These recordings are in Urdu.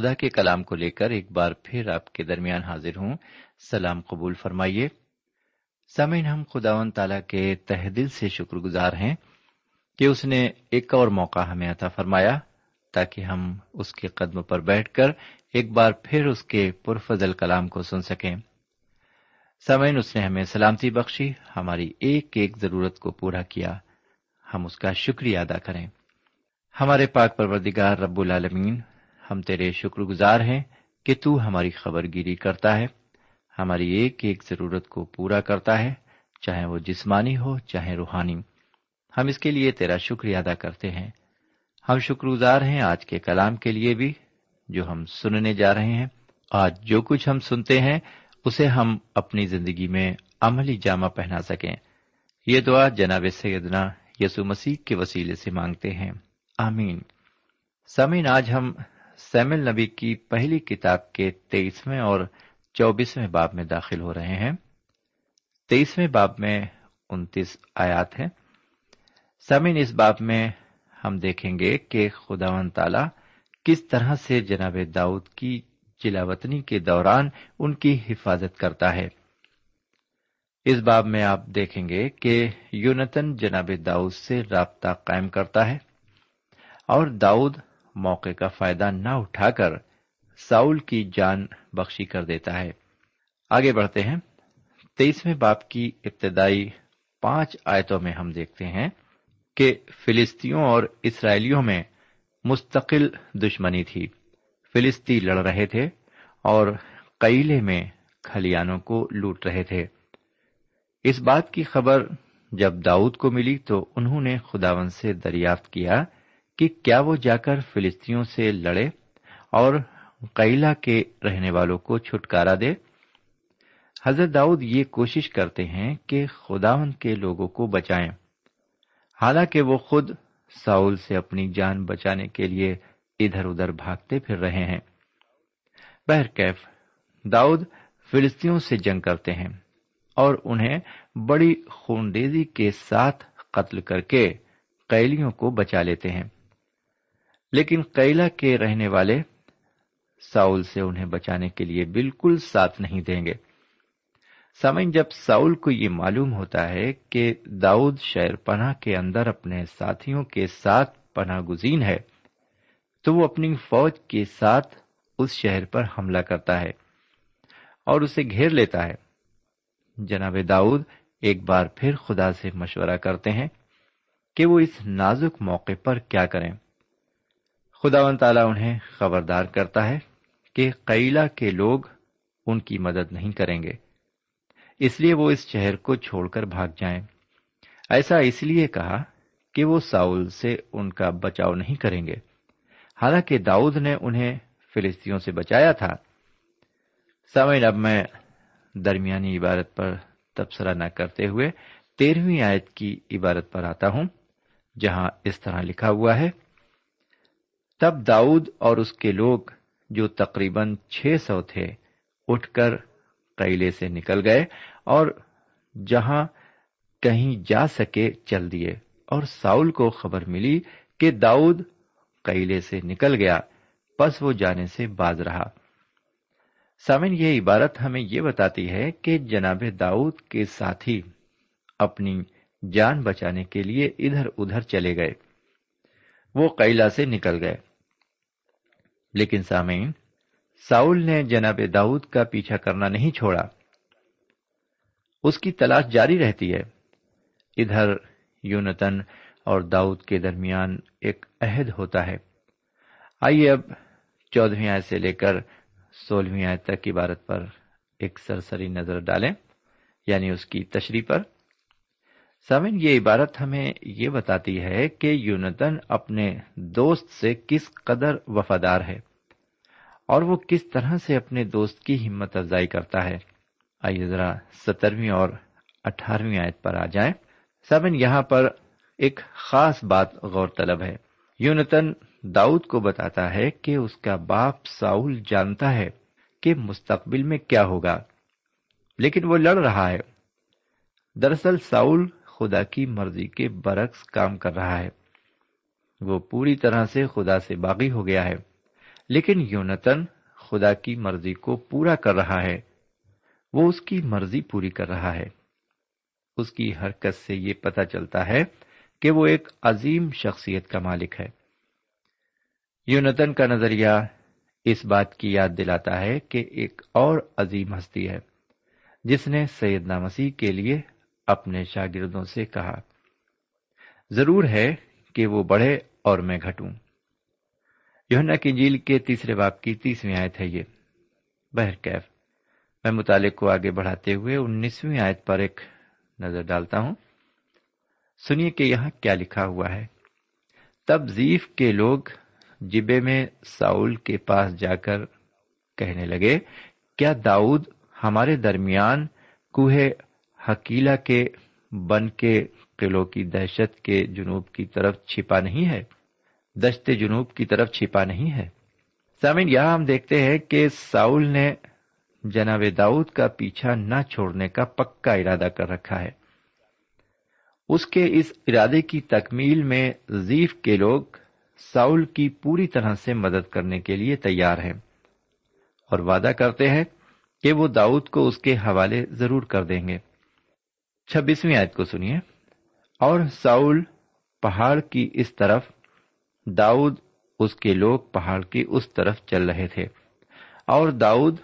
خدا کے کلام کو لے کر ایک بار پھر آپ کے درمیان حاضر ہوں۔ سلام قبول فرمائیے۔ سامعین، ہم خداون تعالیٰ کے تہ دل سے شکر گزار ہیں کہ اس نے ایک اور موقع ہمیں عطا فرمایا تاکہ ہم اس کے قدم پر بیٹھ کر ایک بار پھر اس کے پرفضل کلام کو سن سکیں۔ سامعین، اس نے ہمیں سلامتی بخشی، ہماری ایک ایک ضرورت کو پورا کیا۔ ہم اس کا شکریہ ادا کریں۔ ہمارے پاک پروردگار رب العالمین ہم تیرے شکر گزار ہیں کہ تو ہماری خبر گیری کرتا ہے۔ ہماری ایک ایک ضرورت کو پورا کرتا ہے، چاہے وہ جسمانی ہو، چاہے روحانی۔ ہم اس کے لیے تیرا شکریہ ادا کرتے ہیں۔ ہم شکر گزار ہیں آج کے کلام کے لیے بھی، جو ہم سننے جا رہے ہیں۔ آج جو کچھ ہم سنتے ہیں، اسے ہم اپنی زندگی میں عملی جامہ پہنا سکیں۔ یہ دعا جناب سیدنا یسو مسیح کے وسیلے سے مانگتے ہیں۔ آمین۔ سمین آج ہم سیمل نبی کی پہلی کتاب کے تیئیسویں اور چوبیسویں باب میں داخل ہو رہے ہیں۔ تیئیسویں باب میں انتیس آیات ہیں۔ سمین اس باب میں ہم دیکھیں گے کہ خدا و تعالی کس طرح سے جناب داؤد کی جلاوطنی کے دوران ان کی حفاظت کرتا ہے۔ اس باب میں آپ دیکھیں گے کہ یونتن جناب داؤد سے رابطہ قائم کرتا ہے اور داؤد موقع کا فائدہ نہ اٹھا کر ساؤل کی جان بخشی کر دیتا ہے۔ آگے بڑھتے ہیں۔ تیئیسویں باپ کی ابتدائی پانچ آیتوں میں ہم دیکھتے ہیں کہ فلسطینوں اور اسرائیلیوں میں مستقل دشمنی تھی۔ فلسطی لڑ رہے تھے اور قیلے میں کھلیانوں کو لوٹ رہے تھے۔ اس بات کی خبر جب داؤد کو ملی تو انہوں نے خداون سے دریافت کیا کہ کیا وہ جا کر فلسطینوں سے لڑے اور قیلا کے رہنے والوں کو چھٹکارا دے؟ حضرت داؤد یہ کوشش کرتے ہیں کہ خداون کے لوگوں کو بچائیں۔ حالانکہ وہ خود ساؤل سے اپنی جان بچانے کے لیے ادھر ادھر بھاگتے پھر رہے ہیں۔ بہرکیف داؤد فلسطینوں سے جنگ کرتے ہیں اور انہیں بڑی خونریزی کے ساتھ قتل کر کے قیلیوں کو بچا لیتے ہیں۔ لیکن قیلا کے رہنے والے ساؤل سے انہیں بچانے کے لیے بالکل ساتھ نہیں دیں گے۔ سمن جب ساؤل کو یہ معلوم ہوتا ہے کہ داؤد شہر پناہ کے اندر اپنے ساتھیوں کے ساتھ پناہ گزین ہے، تو وہ اپنی فوج کے ساتھ اس شہر پر حملہ کرتا ہے اور اسے گھیر لیتا ہے۔ جناب داؤد ایک بار پھر خدا سے مشورہ کرتے ہیں کہ وہ اس نازک موقع پر کیا کریں۔ خدا و تعالیٰ انہیں خبردار کرتا ہے کہ قیلا کے لوگ ان کی مدد نہیں کریں گے۔ اس لیے وہ اس شہر کو چھوڑ کر بھاگ جائیں۔ ایسا اس لیے کہا کہ وہ ساؤل سے ان کا بچاؤ نہیں کریں گے۔ حالانکہ داؤد نے انہیں فلسطینوں سے بچایا تھا۔ سمعین اب میں درمیانی عبارت پر تبصرہ نہ کرتے ہوئے تیرہویں آیت کی عبارت پر آتا ہوں، جہاں اس طرح لکھا ہوا ہے تب داؤد اور اس کے لوگ جو تقریباً چھ سو تھے، اٹھ کر قیلے سے نکل گئے اور جہاں کہیں جا سکے چل دیے۔ اور ساؤل کو خبر ملی کہ داؤد قیلے سے نکل گیا، پس وہ جانے سے باز رہا۔ سامن یہ عبارت ہمیں یہ بتاتی ہے کہ جناب داؤد کے ساتھی اپنی جان بچانے کے لیے ادھر ادھر چلے گئے۔ وہ قیلا سے نکل گئے۔ لیکن سامعین، ساؤل نے جناب داؤد کا پیچھا کرنا نہیں چھوڑا۔ اس کی تلاش جاری رہتی ہے۔ ادھر یونتن اور داؤد کے درمیان ایک عہد ہوتا ہے۔ آئیے اب چودہویں آئے سے لے کر سولہویں آئے تک عبارت پر ایک سرسری نظر ڈالیں یعنی اس کی تشریح پر۔ سمن یہ عبارت ہمیں یہ بتاتی ہے کہ یونتن اپنے دوست سے کس قدر وفادار ہے اور وہ کس طرح سے اپنے دوست کی ہمت افزائی کرتا ہے۔ آئیے ذرا سترویں اور اٹھارہویں آیت پر آ جائیں۔ سمن یہاں پر ایک خاص بات غور طلب ہے۔ یونتن داؤد کو بتاتا ہے کہ اس کا باپ ساؤل جانتا ہے کہ مستقبل میں کیا ہوگا، لیکن وہ لڑ رہا ہے۔ دراصل ساؤل خدا کی مرضی کے برعکس کام کر رہا ہے۔ وہ پوری طرح سے خدا سے باغی ہو گیا ہے۔ لیکن یونتن خدا کی مرضی کو پورا کر رہا ہے۔ وہ اس کی مرضی پوری کر رہا ہے۔ اس کی حرکت سے یہ پتا چلتا ہے کہ وہ ایک عظیم شخصیت کا مالک ہے۔ یونتن کا نظریہ اس بات کی یاد دلاتا ہے کہ ایک اور عظیم ہستی ہے، جس نے سیدنا مسیح کے لیے اپنے شاگردوں سے کہا، ضرور ہے کہ وہ بڑے اور میں گھٹوں۔ یونا کی جیل کے تیسرے باپ کی تیسویں آیت ہے یہ۔ بہرکیف میں مطالعے کو آگے بڑھاتے ہوئے انیسویں آیت پر ایک نظر ڈالتا ہوں۔ سنیے کہ یہاں کیا لکھا ہوا ہے۔ تب زیف کے لوگ جبے میں ساؤل کے پاس جا کر کہنے لگے، کیا داؤد ہمارے درمیان کوہ حکیلا کے بن کے قلعوں کی دہشت کے جنوب کی طرف چھپا نہیں ہے؟ دشت جنوب کی طرف چھپا نہیں ہے۔ سامن یہاں ہم دیکھتے ہیں کہ ساؤل نے جناب داؤد کا پیچھا نہ چھوڑنے کا پکا ارادہ کر رکھا ہے۔ اس کے اس ارادے کی تکمیل میں زیف کے لوگ ساؤل کی پوری طرح سے مدد کرنے کے لیے تیار ہیں۔ اور وعدہ کرتے ہیں کہ وہ داؤد کو اس کے حوالے ضرور کر دیں گے۔ چھبیسویں آیت کو سنیے۔ اور ساؤل پہاڑ کی اس طرف، داؤد اس کے لوگ پہاڑ کی اس طرف چل رہے تھے۔ اور داؤد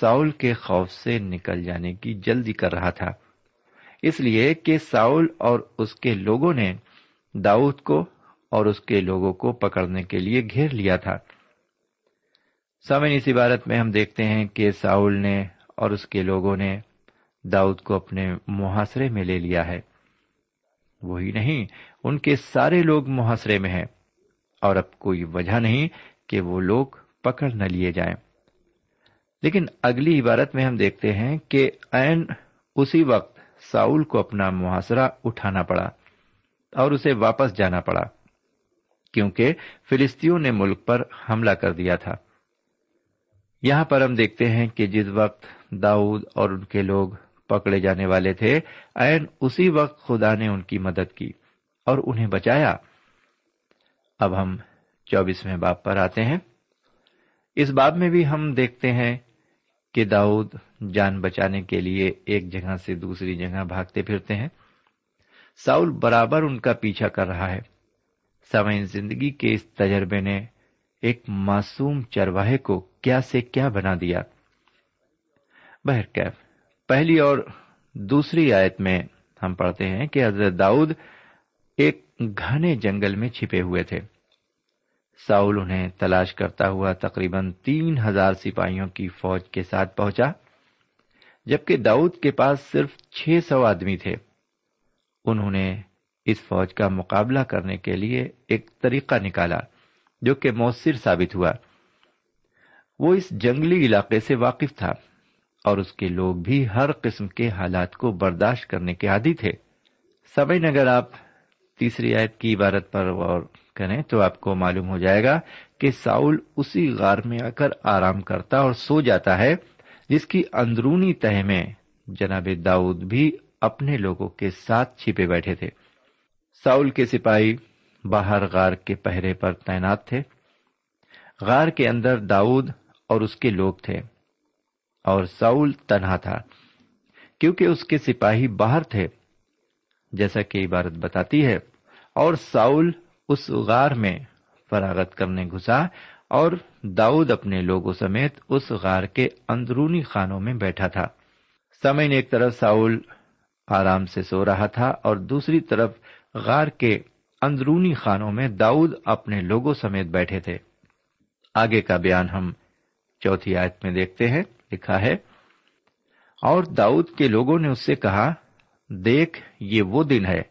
ساؤل کے خوف سے نکل جانے کی جلدی کر رہا تھا۔ اس لیے کہ ساؤل اور اس کے لوگوں نے داؤد کو اور اس کے لوگوں کو پکڑنے کے لیے گھیر لیا تھا۔ سامن اس عبارت میں ہم دیکھتے ہیں کہ ساؤل نے اور اس کے لوگوں نے داؤد کو اپنے محاصرے میں لے لیا ہے۔ وہی نہیں، ان کے سارے لوگ محاصرے میں ہیں۔ اور اب کوئی وجہ نہیں کہ وہ لوگ پکڑ نہ لیے جائیں۔ لیکن اگلی عبارت میں ہم دیکھتے ہیں کہ این اسی وقت ساؤل کو اپنا محاصرہ اٹھانا پڑا اور اسے واپس جانا پڑا، کیونکہ فلسطینوں نے ملک پر حملہ کر دیا تھا۔ یہاں پر ہم دیکھتے ہیں کہ جس وقت داؤد اور ان کے لوگ پکڑے جانے والے تھے این اسی وقت خدا نے ان کی مدد کی اور انہیں بچایا۔ اب ہم چوبیسویں باپ پر آتے ہیں۔ اس باب میں بھی ہم دیکھتے ہیں کہ داؤد جان بچانے کے لیے ایک جگہ سے دوسری جگہ بھاگتے پھرتے ہیں۔ ساؤل برابر ان کا پیچھا کر رہا ہے۔ سوئن زندگی کے اس تجربے نے ایک معصوم چرواہے کو کیا سے کیا بنا دیا۔ بہرکیف پہلی اور دوسری آیت میں ہم پڑھتے ہیں کہ حضرت داؤد ایک گھنے جنگل میں چھپے ہوئے تھے۔ ساؤل انہیں تلاش کرتا ہوا تقریباً تین ہزار سپاہیوں کی فوج کے ساتھ پہنچا، جبکہ داؤد کے پاس صرف چھ سو آدمی تھے۔ انہوں نے اس فوج کا مقابلہ کرنے کے لیے ایک طریقہ نکالا جو کہ مؤثر ثابت ہوا۔ وہ اس جنگلی علاقے سے واقف تھا۔ اور اس کے لوگ بھی ہر قسم کے حالات کو برداشت کرنے کے عادی تھے۔ سبئی اگر آپ تیسری آیت کی عبارت پر غور کریں تو آپ کو معلوم ہو جائے گا کہ ساؤل اسی غار میں آ کر آرام کرتا اور سو جاتا ہے، جس کی اندرونی تہ میں جناب داؤد بھی اپنے لوگوں کے ساتھ چھپے بیٹھے تھے۔ ساؤل کے سپاہی باہر غار کے پہرے پر تعینات تھے۔ غار کے اندر داؤد اور اس کے لوگ تھے۔ اور ساؤل تنہا تھا، کیونکہ اس کے سپاہی باہر تھے، جیسا کہ عبارت بتاتی ہے۔ اور ساؤل اس غار میں فراغت کرنے گھسا، اور داؤد اپنے لوگوں سمیت اس غار کے اندرونی خانوں میں بیٹھا تھا۔ سمے نے ایک طرف ساؤل آرام سے سو رہا تھا، اور دوسری طرف غار کے اندرونی خانوں میں داؤد اپنے لوگوں سمیت بیٹھے تھے۔ آگے کا بیان ہم چوتھی آیت میں دیکھتے ہیں۔ لکھا ہے۔ اور داؤد کے لوگوں نے اس سے کہا، دیکھ، یہ وہ دن ہے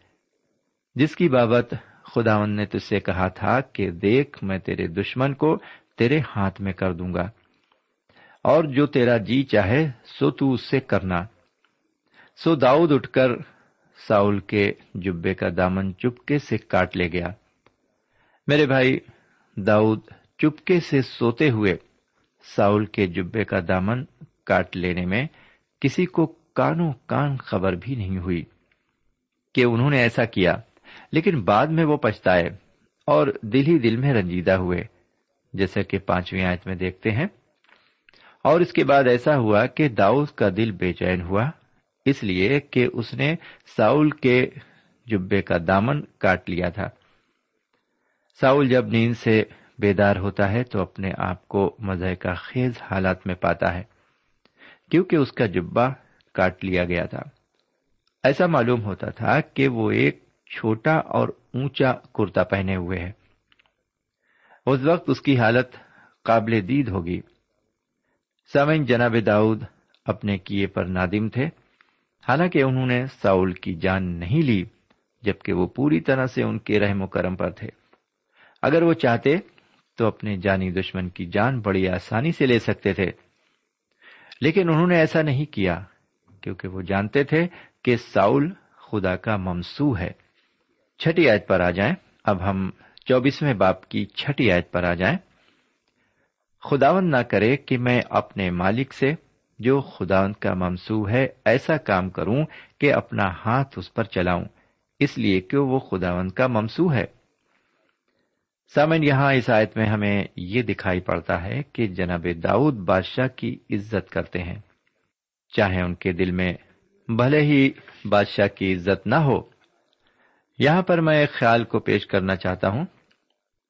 جس کی بابت خداون نے تج سے کہا تھا کہ دیکھ، میں تیرے دشمن کو تیرے ہاتھ میں کر دوں گا۔ اور جو تیرا جی چاہے، سو تو اس سے کرنا۔ سو داؤد اٹھ کر ساؤل کے جبے کا دامن چپکے سے کاٹ لے گیا۔ میرے بھائی، داؤد چپکے سے سوتے ہوئے ساؤل کے جبے کا دامن کاٹ لینے میں کسی کو کانوں کان خبر بھی نہیں ہوئی کہ انہوں نے ایسا کیا، لیکن بعد میں وہ پچھتائے اور دل ہی دل میں رنجیدہ ہوئے، جیسا کہ پانچویں آیت میں دیکھتے ہیں۔ اور اس کے بعد ایسا ہوا کہ داؤد کا دل بے چین ہوا، اس لیے کہ اس نے ساؤل کے جبے کا دامن کاٹ لیا تھا۔ ساؤل جب نیند سے بیدار ہوتا ہے تو اپنے آپ کو مزہ کا خیز حالات میں پاتا ہے۔ کیونکہ اس کا جبا کاٹ لیا گیا تھا۔ ایسا معلوم ہوتا تھا کہ وہ ایک چھوٹا اور اونچا کرتا پہنے ہوئے ہے۔ اس وقت اس کی حالت قابل دید ہوگی۔ سامعین، جناب داؤد اپنے کیے پر نادم تھے۔ حالانکہ انہوں نے ساؤل کی جان نہیں لی، جبکہ وہ پوری طرح سے ان کے رحم و کرم پر تھے۔ اگر وہ چاہتے تو اپنے جانی دشمن کی جان بڑی آسانی سے لے سکتے تھے۔ لیکن انہوں نے ایسا نہیں کیا، کیونکہ وہ جانتے تھے کہ ساؤل خدا کا ممسو ہے۔ چھٹی آیت پر آ جائیں۔ اب ہم چوبیسویں باپ کی چھٹی آیت پر آ جائیں۔ خداون نہ کرے کہ میں اپنے مالک سے جو خداون کا ممسو ہے ایسا کام کروں کہ اپنا ہاتھ اس پر چلاؤں، اس لیے کہ وہ خداون کا ممسو ہے۔ سامن، یہاں اس آیت میں ہمیں یہ دکھائی پڑتا ہے کہ جناب داؤد بادشاہ کی عزت کرتے ہیں۔ چاہے ان کے دل میں بھلے ہی بادشاہ کی عزت نہ ہو۔ یہاں پر میں ایک خیال کو پیش کرنا چاہتا ہوں۔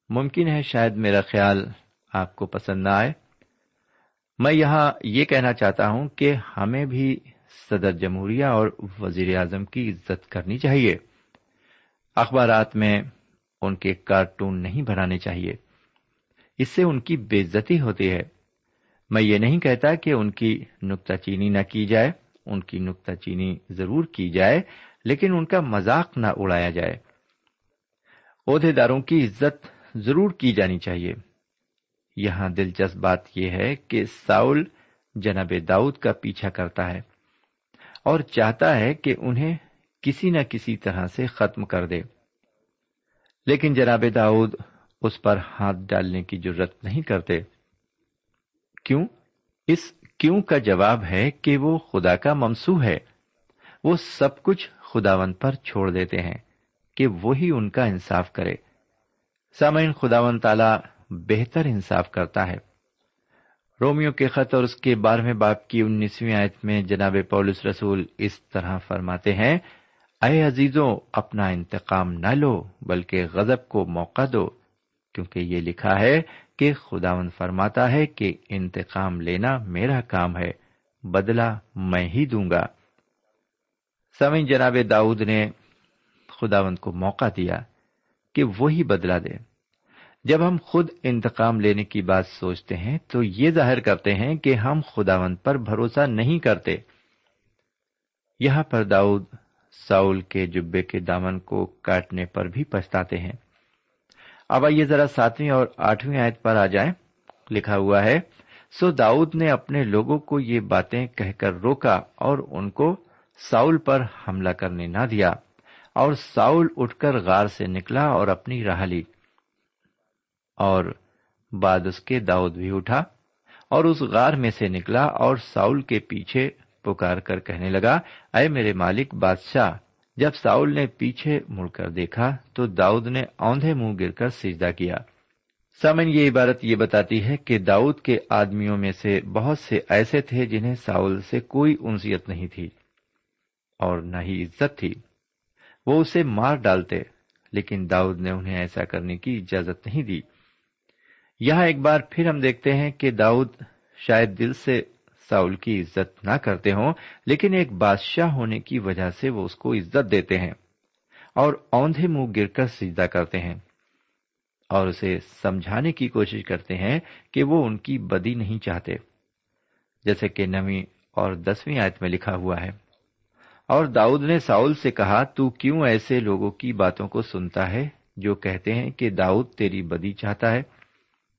ممکن ہے شاید میرا خیال آپ کو پسند نہ آئے۔ میں یہاں یہ کہنا چاہتا ہوں کہ ہمیں بھی صدر جمہوریہ اور وزیر اعظم کی عزت کرنی چاہیے۔ اخبارات میں ان کے کارٹون نہیں بنانے چاہیے۔ اس سے ان کی بےزتی ہوتی ہے۔ میں یہ نہیں کہتا کہ ان کی نکتہ چینی نہ کی جائے، ان کی نکتہ چینی ضرور کی جائے، لیکن ان کا مذاق نہ اڑایا جائے۔ عہدے داروں کی عزت ضرور کی جانی چاہیے۔ یہاں دلچسپ بات یہ ہے کہ ساؤل جناب داؤد کا پیچھا کرتا ہے اور چاہتا ہے کہ انہیں کسی نہ کسی طرح سے ختم کر دے۔ لیکن جناب داؤد اس پر ہاتھ ڈالنے کی ضرورت نہیں کرتے۔ کیوں؟ اس کیوں کا جواب ہے کہ وہ خدا کا ممسو ہے۔ وہ سب کچھ خداون پر چھوڑ دیتے ہیں کہ وہی ان کا انصاف کرے۔ سامعین خداون تعالی بہتر انصاف کرتا ہے۔ رومیو کے خط اور اس کے بارہویں باپ کی انیسویں آیت میں جناب پولس رسول اس طرح فرماتے ہیں اے عزیزوں اپنا انتقام نہ لو، بلکہ غضب کو موقع دو، کیونکہ یہ لکھا ہے کہ خداون فرماتا ہے کہ انتقام لینا میرا کام ہے بدلا میں ہی دوں گا۔ سمن جناب داؤد نے خداون کو موقع دیا کہ وہی بدلا دے۔ جب ہم خود انتقام لینے کی بات سوچتے ہیں، تو یہ ظاہر کرتے ہیں کہ ہم خداون پر بھروسہ نہیں کرتے۔ یہاں پر داؤد ساؤل کے جبے کے دامن کو کاٹنے پر بھی پچھتاتے ہیں۔ اب آئیے ذرا ساتویں اور آٹھویں آیت پر آ جائیں۔ لکھا ہوا ہے، سو داؤد نے اپنے لوگوں کو یہ باتیں کہہ کر روکا اور ان کو ساؤل پر حملہ کرنے نہ دیا۔ اور ساؤل اٹھ کر غار سے نکلا اور اپنی راہ لی۔ اور بعد اس کے داؤد بھی اٹھا اور اس غار میں سے نکلا اور ساؤل کے پیچھے پکار کر کہنے لگا، اے میرے مالک بادشاہ، جب ساؤل نے پیچھے مڑ کر دیکھا تو داؤد نے اوندھے منہ گر کر سجدہ کیا۔ سمن یہ عبارت یہ بتاتی ہے کہ داؤد کے آدمیوں میں سے بہت سے ایسے تھے جنہیں ساؤل سے کوئی انسیت نہیں تھی اور نہ ہی عزت تھی۔ وہ اسے مار ڈالتے، لیکن داؤد نے انہیں ایسا کرنے کی اجازت نہیں دی۔ یہاں ایک بار پھر ہم دیکھتے ہیں کہ داؤد شاید دل سے ساؤل کی عزت نہ کرتے ہوں، لیکن ایک بادشاہ ہونے کی وجہ سے وہ اس کو عزت دیتے ہیں اور اوندھے منہ گر کر سجدہ کرتے ہیں اور اسے سمجھانے کی کوشش کرتے ہیں کہ وہ ان کی بدی نہیں چاہتے، جیسے کہ نویں اور دسویں آیت میں لکھا ہوا ہے۔ اور داؤد نے ساؤل سے کہا، تو کیوں ایسے لوگوں کی باتوں کو سنتا ہے جو کہتے ہیں کہ داؤد تیری بدی چاہتا ہے؟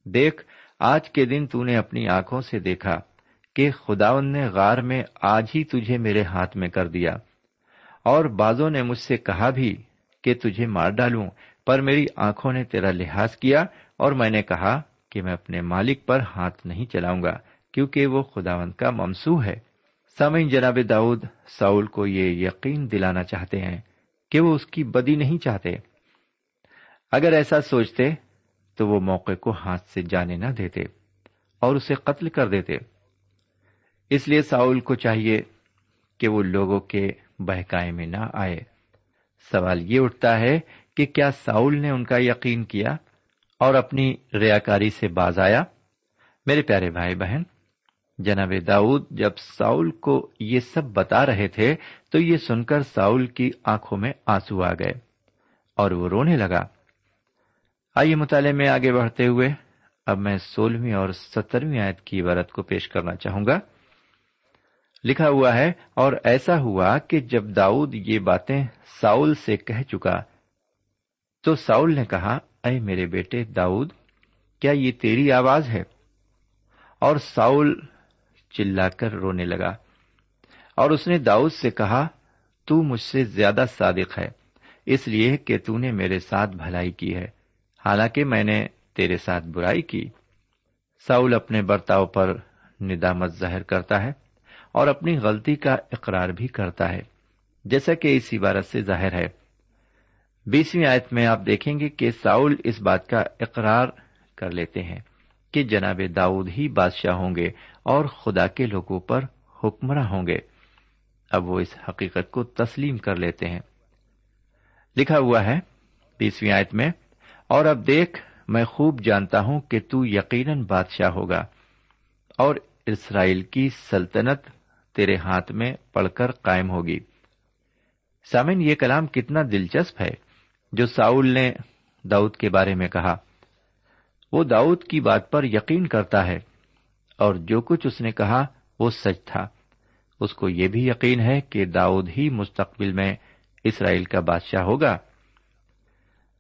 دیکھ، آج کے دن تو نے اپنی آنکھوں سے دیکھا کہ خداون نے غار میں آج ہی تجھے میرے ہاتھ میں کر دیا۔ اور بازوں نے مجھ سے کہا بھی کہ تجھے مار ڈالوں، پر میری آنکھوں نے تیرا لحاظ کیا اور میں نے کہا کہ میں اپنے مالک پر ہاتھ نہیں چلاؤں گا، کیونکہ وہ خداون کا ممسو ہے۔ سمعین جناب داؤد، ساؤل کو یہ یقین دلانا چاہتے ہیں کہ وہ اس کی بدی نہیں چاہتے۔ اگر ایسا سوچتے تو وہ موقع کو ہاتھ سے جانے نہ دیتے اور اسے قتل کر دیتے۔ اس لیے ساؤل کو چاہیے کہ وہ لوگوں کے بہکائے میں نہ آئے۔ سوال یہ اٹھتا ہے کہ کیا ساؤل نے ان کا یقین کیا اور اپنی ریاکاری سے باز آیا؟ میرے پیارے بھائی بہن، جناب داؤد، جب ساؤل کو یہ سب بتا رہے تھے تو یہ سن کر ساؤل کی آنکھوں میں آنسو آ گئے اور وہ رونے لگا۔ آئیے مطالعے میں آگے بڑھتے ہوئے اب میں سولہویں اور سترویں آیت کی عبارت کو پیش کرنا چاہوں گا۔ لکھا ہوا ہے، اور ایسا ہوا کہ جب داؤد یہ باتیں ساؤل سے کہہ چکا، تو ساؤل نے کہا، اے میرے بیٹے داؤد، کیا یہ تیری آواز ہے؟ اور ساؤل چلا کر رونے لگا، اور اس نے داؤد سے کہا، تو مجھ سے زیادہ صادق ہے، اس لیے کہ تو نے میرے ساتھ بھلائی کی ہے، حالانکہ میں نے تیرے ساتھ برائی کی۔ ساؤل اپنے برتاؤ پر ندامت ظاہر کرتا ہے۔ اور اپنی غلطی کا اقرار بھی کرتا ہے، جیسا کہ اس عبارت سے ظاہر ہے۔ بیسویں آیت میں آپ دیکھیں گے کہ ساؤل اس بات کا اقرار کر لیتے ہیں کہ جناب داؤد ہی بادشاہ ہوں گے اور خدا کے لوگوں پر حکمراں ہوں گے۔ اب وہ اس حقیقت کو تسلیم کر لیتے ہیں۔ لکھا ہوا ہے بیسویں آیت میں، اور اب دیکھ، میں خوب جانتا ہوں کہ تو یقیناً بادشاہ ہوگا اور اسرائیل کی سلطنت تیرے ہاتھ میں پڑھ کر قائم ہوگی۔ سامن یہ کلام کتنا دلچسپ ہے، جو ساؤل نے داؤد کے بارے میں کہا۔ وہ داؤد کی بات پر یقین کرتا ہے، اور جو کچھ اس نے کہا وہ سچ تھا۔ اس کو یہ بھی یقین ہے کہ داؤد ہی مستقبل میں اسرائیل کا بادشاہ ہوگا۔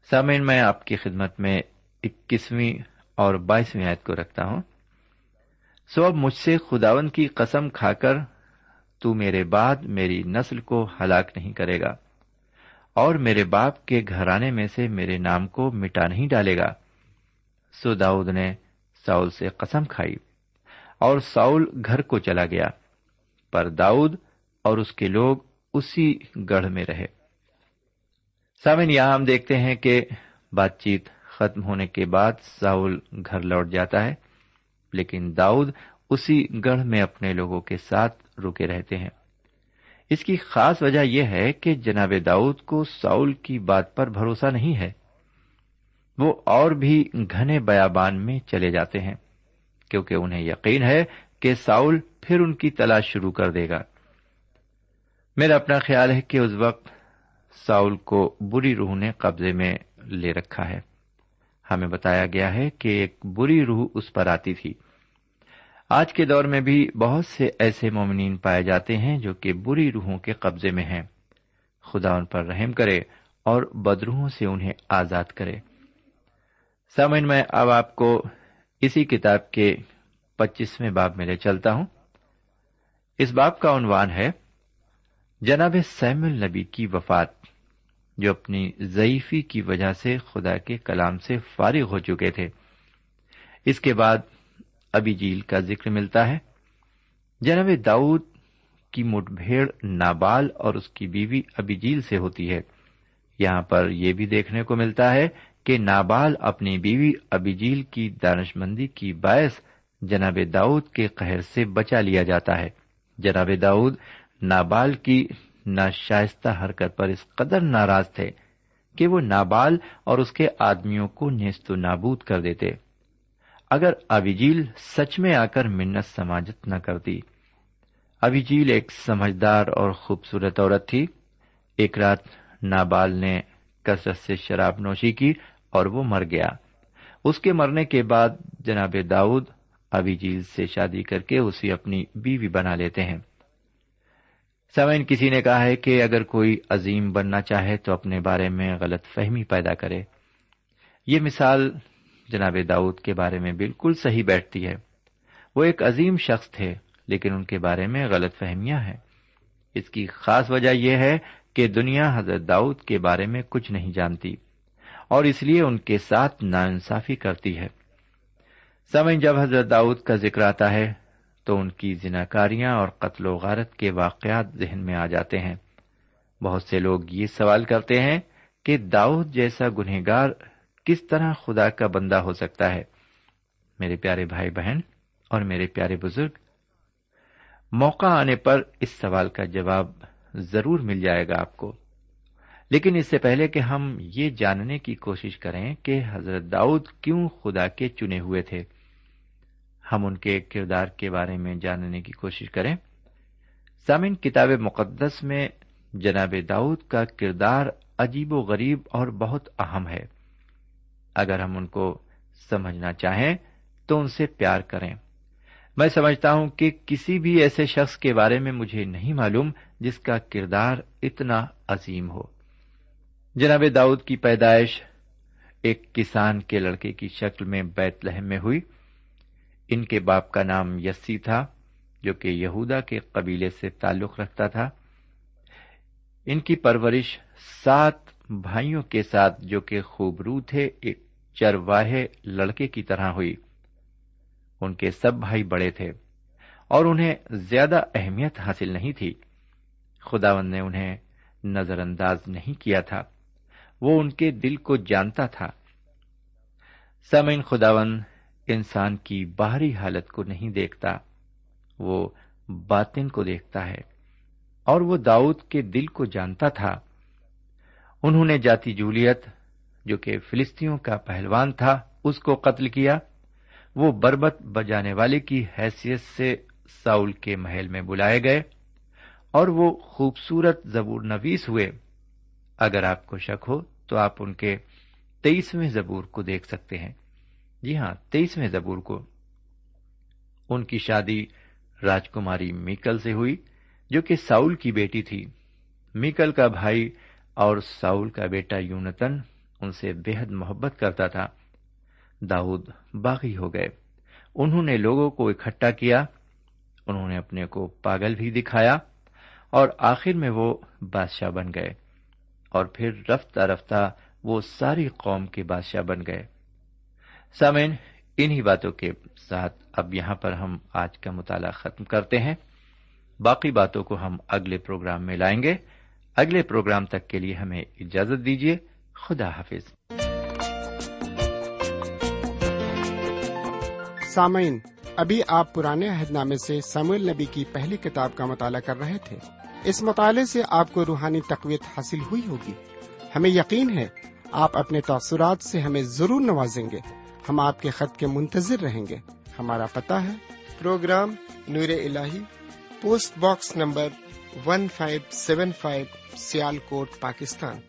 سامعین، میں آپ کی خدمت میں اکیسویں اور بائیسویں آیت کو رکھتا ہوں۔ سو اب مجھ سے خداون کی قسم کھا کر تو میرے بعد میری نسل کو ہلاک نہیں کرے گا، اور میرے باپ کے گھرانے میں سے میرے نام کو مٹا نہیں ڈالے گا۔ سو داؤد نے ساؤل سے قسم کھائی اور ساؤل گھر کو چلا گیا، پر داؤد اور اس کے لوگ اسی گڑھ میں رہے۔ سامن یہاں ہم دیکھتے ہیں کہ بات چیت ختم ہونے کے بعد ساؤل گھر لوٹ جاتا ہے، لیکن داؤد اسی گڑھ میں اپنے لوگوں کے ساتھ رکے رہتے ہیں۔ اس کی خاص وجہ یہ ہے کہ جناب داؤد کو ساؤل کی بات پر بھروسہ نہیں ہے۔ وہ اور بھی گھنے بیابان میں چلے جاتے ہیں، کیونکہ انہیں یقین ہے کہ ساؤل پھر ان کی تلاش شروع کر دے گا۔ میرا اپنا خیال ہے کہ اس وقت ساؤل کو بری روح نے قبضے میں لے رکھا ہے۔ ہمیں بتایا گیا ہے کہ ایک بری روح اس پر آتی تھی۔ آج کے دور میں بھی بہت سے ایسے مومنین پائے جاتے ہیں جو کہ بری روحوں کے قبضے میں ہیں۔ خدا ان پر رحم کرے اور بدروہوں سے انہیں آزاد کرے۔ سمن میں اب آپ کو اسی کتاب کے پچیسویں باب میں لے چلتا ہوں۔ اس باب کا عنوان ہے، جناب سیم النبی کی وفات، جو اپنی ضعیفی کی وجہ سے خدا کے کلام سے فارغ ہو چکے تھے۔ اس کے بعد ابی جیل کا ذکر ملتا ہے۔ جناب داؤد کی مٹ بھیڑ نابال اور اس کی بیوی ابی جیل سے ہوتی ہے۔ یہاں پر یہ بھی دیکھنے کو ملتا ہے کہ نابال اپنی بیوی ابی جیل کی دانش مندی کی باعث جناب داؤد کے قہر سے بچا لیا جاتا ہے۔ جناب داؤد نابال کی ناشائستہ حرکت پر اس قدر ناراض تھے کہ وہ نابال اور اس کے آدمیوں کو نیست و نابود کر دیتے۔ اگر ابیجیل سچ میں آ کر منت سماجت نہ کرتی۔ ابیجیل ایک سمجھدار اور خوبصورت عورت تھی۔ ایک رات نابال نے کثرت سے شراب نوشی کی اور وہ مر گیا۔ اس کے مرنے کے بعد جناب داؤد ابیجیل سے شادی کر کے اسے اپنی بیوی بنا لیتے ہیں۔ سوئن کسی نے کہا ہے کہ اگر کوئی عظیم بننا چاہے تو اپنے بارے میں غلط فہمی پیدا کرے۔ یہ مثال جناب داؤد کے بارے میں بالکل صحیح بیٹھتی ہے۔ وہ ایک عظیم شخص تھے، لیکن ان کے بارے میں غلط فہمیاں ہیں۔ اس کی خاص وجہ یہ ہے کہ دنیا حضرت داؤد کے بارے میں کچھ نہیں جانتی، اور اس لیے ان کے ساتھ نا انصافی کرتی ہے۔ سمے جب حضرت داؤد کا ذکر آتا ہے، تو ان کی زناکاریاں اور قتل و غارت کے واقعات ذہن میں آ جاتے ہیں۔ بہت سے لوگ یہ سوال کرتے ہیں کہ داؤد جیسا گنہگار کس طرح خدا کا بندہ ہو سکتا ہے؟ میرے پیارے بھائی بہن اور میرے پیارے بزرگ، موقع آنے پر اس سوال کا جواب ضرور مل جائے گا آپ کو۔ لیکن اس سے پہلے کہ ہم یہ جاننے کی کوشش کریں کہ حضرت داؤد کیوں خدا کے چنے ہوئے تھے، ہم ان کے کردار کے بارے میں جاننے کی کوشش کریں۔ سامن کتاب مقدس میں جناب داؤد کا کردار عجیب و غریب اور بہت اہم ہے۔ اگر ہم ان کو سمجھنا چاہیں تو ان سے پیار کریں۔ میں سمجھتا ہوں کہ کسی بھی ایسے شخص کے بارے میں مجھے نہیں معلوم جس کا کردار اتنا عظیم ہو۔ جناب داؤد کی پیدائش ایک کسان کے لڑکے کی شکل میں بیت لہم میں ہوئی۔ ان کے باپ کا نام یسی تھا، جو کہ یہودا کے قبیلے سے تعلق رکھتا تھا۔ ان کی پرورش سات بھائیوں کے ساتھ، جو کہ خوبرو تھے، ایک چرواہے لڑکے کی طرح ہوئی۔ ان کے سب بھائی بڑے تھے اور انہیں زیادہ اہمیت حاصل نہیں تھی۔ خداون نے انہیں نظر انداز نہیں کیا تھا، وہ ان کے دل کو جانتا تھا۔ سمعن خداون انسان کی باہری حالت کو نہیں دیکھتا، وہ باطن کو دیکھتا ہے اور وہ داؤد کے دل کو جانتا تھا۔ انہوں نے جاتی جولیت جو کہ فلسطینوں کا پہلوان تھا، اس کو قتل کیا۔ وہ بربت بجانے والے کی حیثیت سے ساؤل کے محل میں بلائے گئے اور وہ خوبصورت زبور نویس ہوئے۔ اگر آپ کو شک ہو تو آپ ان کے تیئیسویں زبور کو دیکھ سکتے ہیں۔ جی ہاں تیئیسویں زبور کو۔ ان کی شادی راجکماری میکل سے ہوئی، جو کہ ساؤل کی بیٹی تھی۔ میکل کا بھائی اور ساؤل کا بیٹا یونتن ان سے بے حد محبت کرتا تھا۔ داؤد باغی ہو گئے۔ انہوں نے لوگوں کو اکٹھا کیا۔ انہوں نے اپنے کو پاگل بھی دکھایا۔ اور آخر میں وہ بادشاہ بن گئے۔ اور پھر رفتہ رفتہ وہ ساری قوم کے بادشاہ بن گئے۔ سامعین، انہی باتوں کے ساتھ اب یہاں پر ہم آج کا مطالعہ ختم کرتے ہیں۔ باقی باتوں کو ہم اگلے پروگرام میں لائیں گے۔ اگلے پروگرام تک کے لیے ہمیں اجازت دیجیے خدا حافظ سامعین، ابھی آپ پرانے عہد نامے سے سامعیل نبی کی پہلی کتاب کا مطالعہ کر رہے تھے۔ اس مطالعے سے آپ کو روحانی تقویت حاصل ہوئی ہوگی۔ ہمیں یقین ہے، آپ اپنے تاثرات سے ہمیں ضرور نوازیں گے۔ ہم آپ کے خط کے منتظر رہیں گے۔ ہمارا پتہ ہے۔ Programme Noor ul post box number one five seven five Sialkot, Pakistan.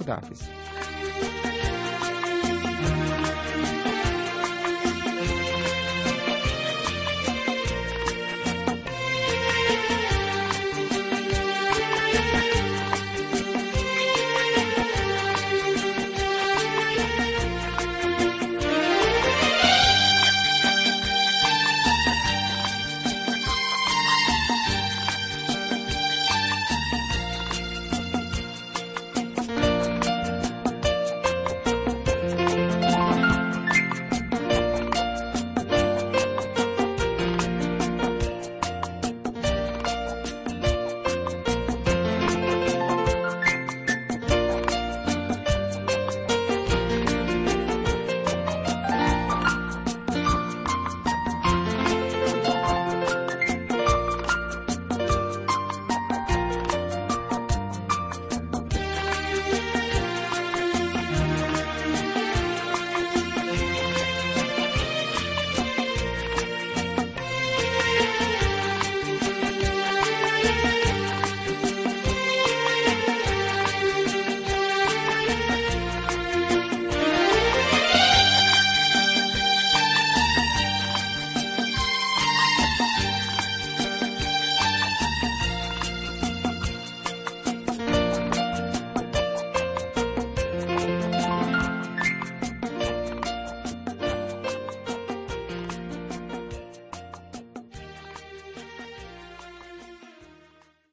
خدا حافظ